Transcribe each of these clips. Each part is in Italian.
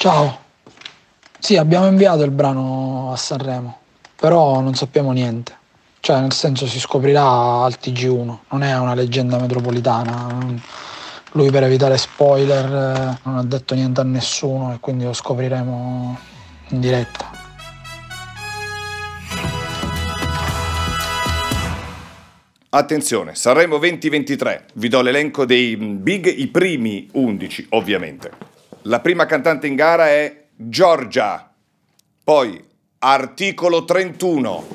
Ciao. Sì, abbiamo inviato il brano a Sanremo, però non sappiamo niente. Cioè, nel senso si scoprirà al TG1, non è una leggenda metropolitana. Lui per evitare spoiler eh, non ha detto niente a nessuno e quindi lo scopriremo in diretta. Attenzione, Sanremo 2023, vi do l'elenco dei big, i primi 11 ovviamente. La prima cantante in gara è Giorgia, poi Articolo 31.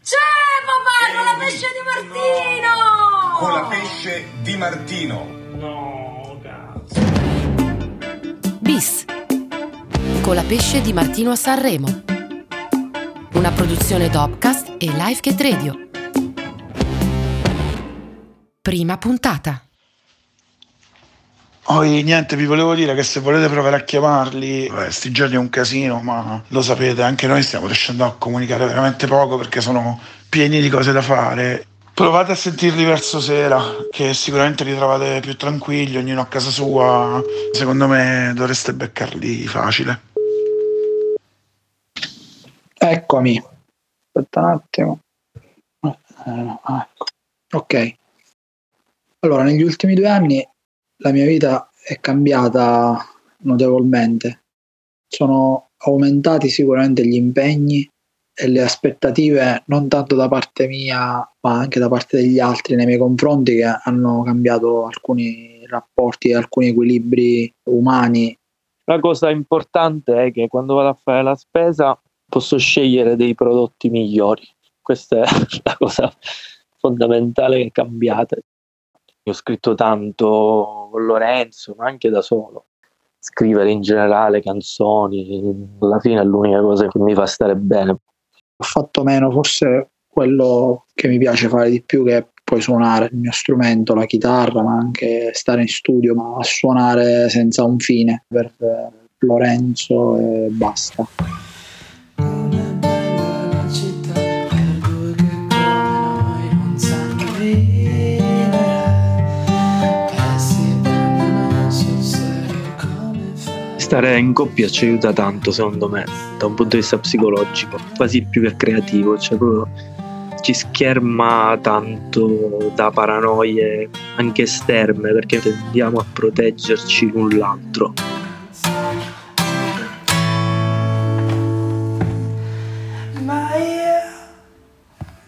C'è papà con la pesce di Martino! Con la pesce di Martino. No, cazzo. Bis. Con la pesce di Martino a Sanremo. Una produzione Dopcast e Live Cat Radio. Prima puntata. Poi niente, vi volevo dire che se volete provare a chiamarli, beh, sti giorni è un casino, ma lo sapete, anche noi stiamo riuscendo a comunicare veramente poco perché sono pieni di cose da fare. Provate a sentirli verso sera, che sicuramente li trovate più tranquilli, ognuno a casa sua. Secondo me dovreste beccarli facile. Eccomi. Aspetta un attimo. Eh, ecco. Ok. Allora, negli ultimi due anni la mia vita è cambiata notevolmente. Sono aumentati sicuramente gli impegni e le aspettative non tanto da parte mia, ma anche da parte degli altri nei miei confronti che hanno cambiato alcuni rapporti e alcuni equilibri umani. La cosa importante è che quando vado a fare la spesa posso scegliere dei prodotti migliori. Questa è la cosa fondamentale che è cambiata. Ho scritto tanto con Lorenzo, ma anche da solo. Scrivere in generale canzoni, alla fine è l'unica cosa che mi fa stare bene. Ho fatto meno forse quello che mi piace fare di più che è poi suonare il mio strumento, la chitarra, ma anche stare in studio, ma a suonare senza un fine per eh, Lorenzo e basta. Stare in coppia ci aiuta tanto, secondo me, da un punto di vista psicologico, quasi più che creativo, cioè proprio ci scherma tanto da paranoie anche esterne perché tendiamo a proteggerci l'un l'altro.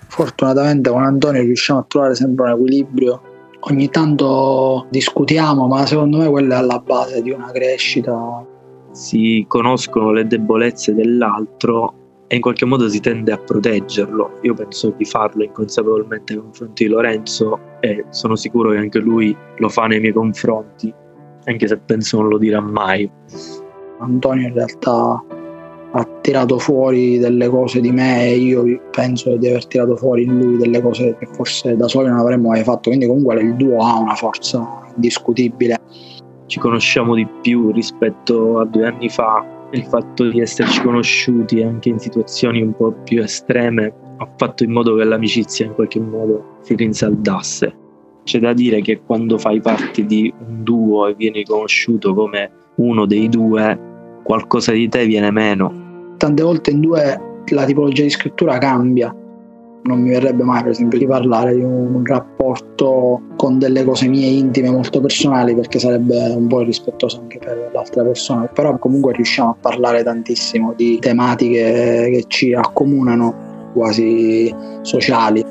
Fortunatamente con Antonio riusciamo a trovare sempre un equilibrio. Ogni tanto discutiamo, ma secondo me quella è alla base di una crescita. Si conoscono le debolezze dell'altro e in qualche modo si tende a proteggerlo. Io penso di farlo inconsapevolmente nei confronti di Lorenzo e sono sicuro che anche lui lo fa nei miei confronti, anche se penso non lo dirà mai. Antonio in realtà ha tirato fuori delle cose di me e io penso di aver tirato fuori in lui delle cose che forse da soli non avremmo mai fatto. Quindi comunque il duo ha una forza indiscutibile. Ci conosciamo di più rispetto a due anni fa il fatto di esserci conosciuti anche in situazioni un po' più estreme ha fatto in modo che l'amicizia in qualche modo si rinsaldasse. C'è da dire che quando fai parte di un duo e vieni conosciuto come uno dei due, qualcosa di te viene meno. Tante volte in due la tipologia di scrittura cambia. Non mi verrebbe mai, per esempio, di parlare di un rapporto con delle cose mie intime molto personali perché sarebbe un po' irrispettoso anche per l'altra persona. Però comunque riusciamo a parlare tantissimo di tematiche che ci accomunano, quasi sociali.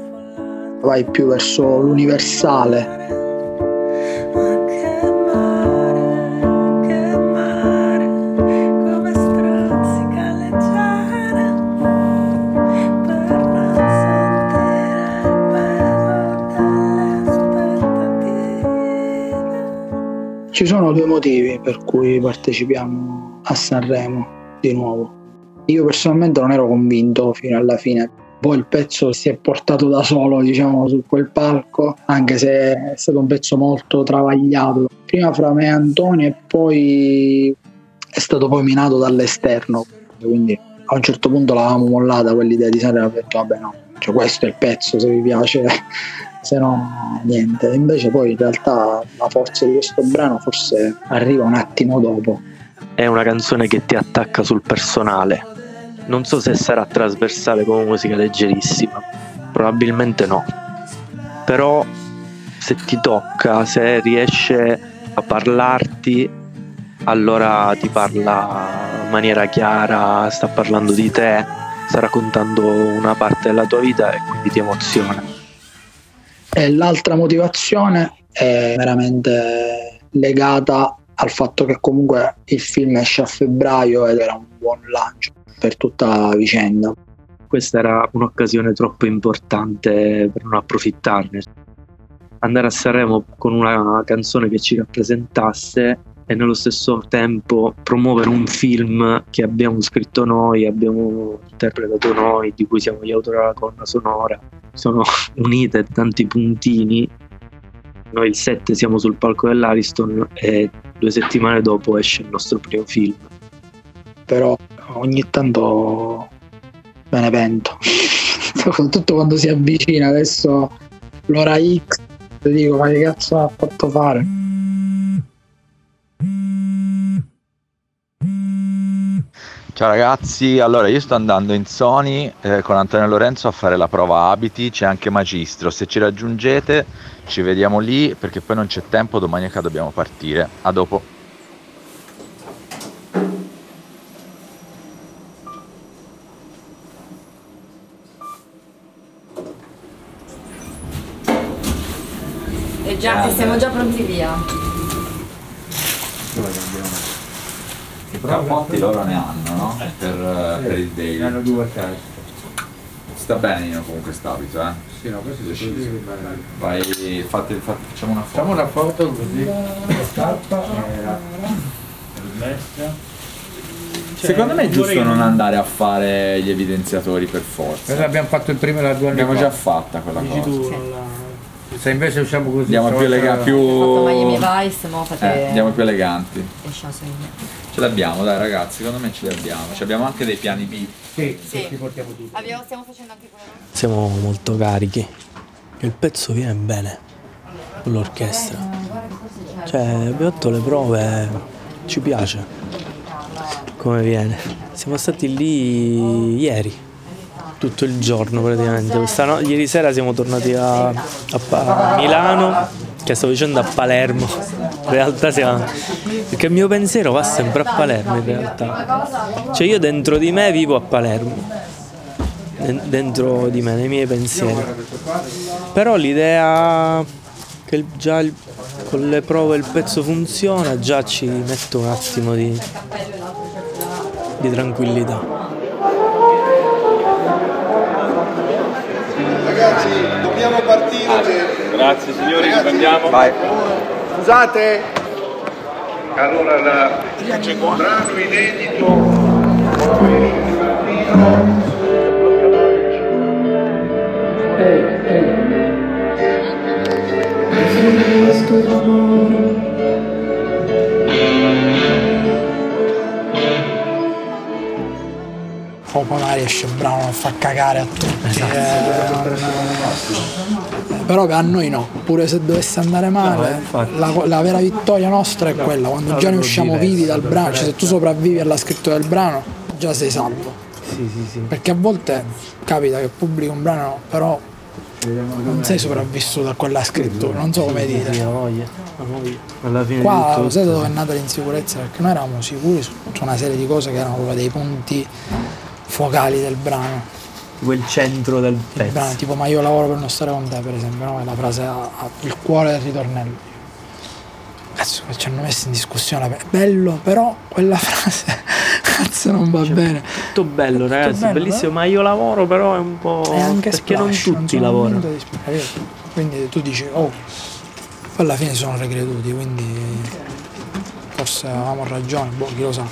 Vai più verso l'universale Ci sono due motivi per cui partecipiamo a Sanremo di nuovo. Io personalmente non ero convinto fino alla fine. Poi il pezzo si è portato da solo, diciamo, su quel palco, anche se è stato un pezzo molto travagliato. Prima fra me e Antonio e poi è stato poi minato dall'esterno. Quindi a un certo punto l'avevamo mollata quell'idea di Sanremo, abbiamo detto vabbè no, cioè questo è il pezzo se vi piace, se no niente. Invece poi in realtà la forza di questo brano forse arriva un attimo dopo. è una canzone che ti attacca sul personale. Non so se sarà trasversale come musica leggerissima, probabilmente no. Però se ti tocca, se riesce a parlarti, allora ti parla in maniera chiara, sta parlando di te, sta raccontando una parte della tua vita e quindi ti emoziona. E l'altra motivazione è veramente legata al fatto che comunque il film esce a febbraio ed era un buon lancio per tutta la vicenda. Questa era un'occasione troppo importante per non approfittarne. Andare a Sanremo con una canzone che ci rappresentasse e nello stesso tempo promuovere un film che abbiamo scritto noi, abbiamo interpretato noi, di cui siamo gli autori della colonna sonora. Sono unite tanti puntini. Noi il 7 siamo sul palco dell'Ariston e due settimane dopo esce il nostro primo film. Però ogni tanto me ne pento, soprattutto quando si avvicina adesso l'ora X, dico ma che cazzo ha fatto fare? Ciao ragazzi, allora io sto andando in Sony eh, con Antonio Lorenzo a fare la prova abiti, c'è anche Magistro, se ci raggiungete ci vediamo lì perché poi non c'è tempo, domenica dobbiamo partire. A dopo. E già, siamo già pronti via. I cappotti loro ne hanno, no? Per, per il daily. Ne hanno due a testa. Sta bene Nino con quest'abito, eh? Sì, no, questo è così. Vai, fate, fate- facciamo una foto. Facciamo una foto così. La scarpa e la messa. Secondo me è giusto non andare a fare gli evidenziatori per forza. Noi abbiamo fatto il primo da due anni L'abbiamo fa. già fatta quella Dici cosa. tu, non la- Se invece usciamo così. Andiamo più, stavolta- elega- più... Ho fatto Miami Vice, mo fate... Eh, andiamo più eleganti. Ce l'abbiamo, dai ragazzi, secondo me ce li abbiamo. Ci abbiamo anche dei piani B. Sì, Sì. ci portiamo tutti. Abbiamo- stiamo facendo anche quello. Siamo molto carichi. Il pezzo viene bene con l'orchestra. Cioè, abbiamo fatto le prove, ci piace come viene. Siamo stati lì ieri, tutto il giorno praticamente. Questa no- ieri sera siamo tornati a, a a Milano, che stavo dicendo a Palermo. In realtà siamo. Perché il mio pensiero va sempre a Palermo in realtà. Cioè io dentro di me vivo a Palermo den- dentro di me, nei miei pensieri. Però l'idea che già il- con le prove il pezzo funziona già ci mette un attimo di, di tranquillità. Ragazzi, dobbiamo partire. Grazie signori, andiamo. Vai. Scusate. Allora, la... brano inedito. O poi magari esce brano e fa cagare a tutti. eh. Però a noi no, pure se dovesse andare male, la, la vera vittoria nostra è quella, quando già ne usciamo vivi dal brano, cioè se tu sopravvivi alla scrittura del brano, già sei salvo. Perché a volte capita che pubblichi un brano, però non sei sopravvissuto a quella scrittura, non so come dire. Sì, ha voglia, voglia. Alla fine Qua tutto, sai dove è nata l'insicurezza? Perché noi eravamo sicuri su una serie di cose che erano proprio dei punti focali del brano. tipo il centro del Il brano, pezzo. tipo ma io lavoro per non stare con te, per esempio, no? È la frase ha, ha il cuore del ritornello. Cazzo, che ci hanno messo in discussione. È bello, però quella frase cazzo non va bene. Tutto bello, ragazzi, bello, bellissimo, ma io lavoro però è un po'. È anche perché non splash, tutti sono un lavorano. di? Quindi tu dici, oh, poi alla fine sono recreduti, quindi forse avevamo ragione, boh, chi lo sa.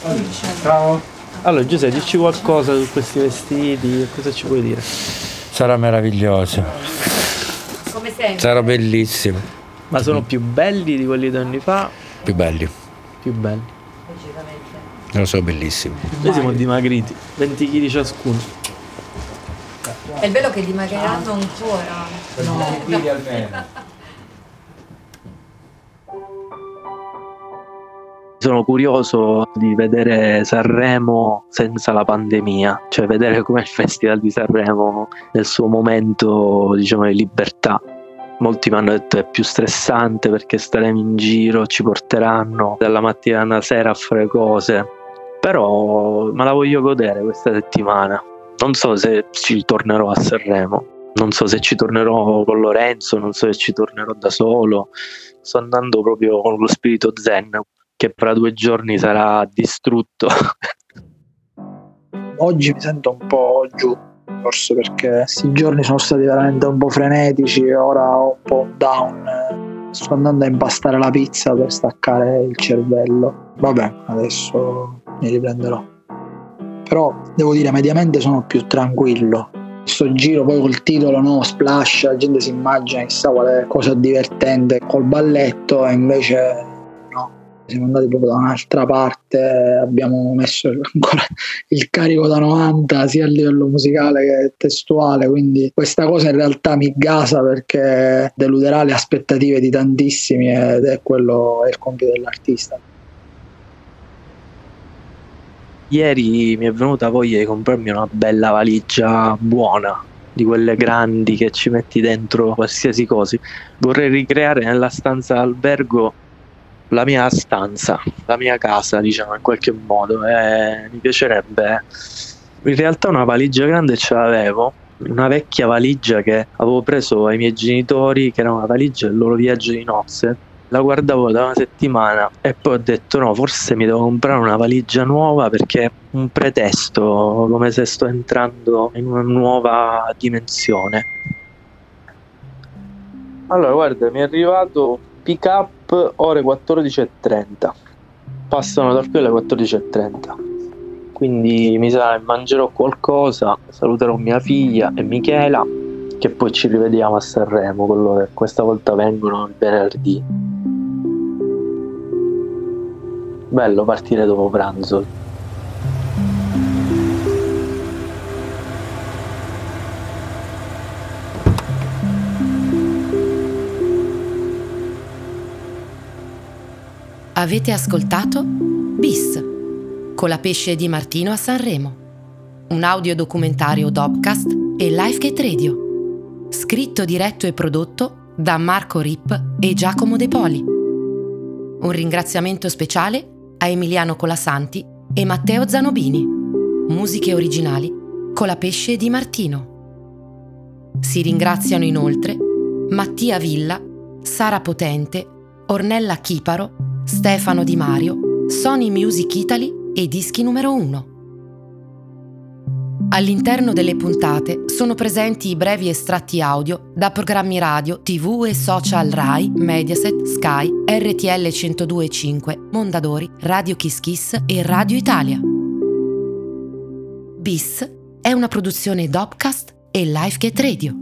Allora, Giuseppe, dici qualcosa su questi vestiti, cosa ci puoi dire? Sarà meraviglioso, Come sempre. sarà bellissimo, Ma sono più belli di quelli di anni fa? più belli, Più belli. non lo so, bellissimi. Noi siamo dimagriti, 20 kg ciascuno. È bello che dimagriranno ancora. No. Sono curioso di vedere Sanremo senza la pandemia, cioè vedere come il Festival di Sanremo nel suo momento diciamo, di libertà. Molti mi hanno detto è più stressante perché staremo in giro, ci porteranno dalla mattina alla sera a fare cose, però me la voglio godere questa settimana. Non so se ci tornerò a Sanremo, non so se ci tornerò con Lorenzo, non so se ci tornerò da solo. Sto andando proprio con lo spirito zen che fra due giorni sarà distrutto. Oggi mi sento un po' giù, forse perché questi giorni sono stati veramente un po' frenetici, ora ho un po' down. Sto andando a impastare la pizza per staccare il cervello. Vabbè, adesso mi riprenderò. Però devo dire, mediamente sono più tranquillo. Sto giro poi col titolo no, splash, la gente si immagina chissà quale cosa divertente col balletto e invece siamo andati proprio da un'altra parte, abbiamo messo ancora il carico da 90 sia a livello musicale che testuale, quindi questa cosa in realtà mi gasa perché deluderà le aspettative di tantissimi ed è quello è il compito dell'artista. Ieri mi è venuta voglia di comprarmi una bella valigia buona, di quelle grandi che ci metti dentro qualsiasi cosa. Vorrei ricreare nella stanza albergo la mia stanza, la mia casa, diciamo in qualche modo. E mi piacerebbe. In realtà una valigia grande ce l'avevo, una vecchia valigia che avevo preso ai miei genitori, che era una valigia del loro viaggio di nozze la guardavo da una settimana e poi ho detto no, forse mi devo comprare una valigia nuova perché è un pretesto, come se sto entrando in una nuova dimensione. Allora, guarda, mi è arrivato pick up ore 14.30. Passano da qui alle 14.30. Quindi mi sa che mangerò qualcosa, saluterò mia figlia e Michela, che poi ci rivediamo a Sanremo, quello che questa volta vengono il venerdì. Bello partire dopo pranzo. Avete ascoltato Bis con la pesce di Martino a Sanremo, un audiodocumentario Dopcast e Lifegate Radio, scritto, diretto e prodotto da Marco Rip e Giacomo De Poli. Un ringraziamento speciale a Emiliano Colasanti e Matteo Zanobini. Musiche originali con la pesce di Martino. Si ringraziano inoltre Mattia Villa, Sara Potente, Ornella Chiparo, Stefano Di Mario, Sony Music Italy e Dischi numero 1. All'interno delle puntate sono presenti i brevi estratti audio da programmi radio, tv e social Rai, Mediaset, Sky, RTL 102.5, Mondadori, Radio Kiss Kiss e Radio Italia. Bis è una produzione Dopcast e Lifegate Radio.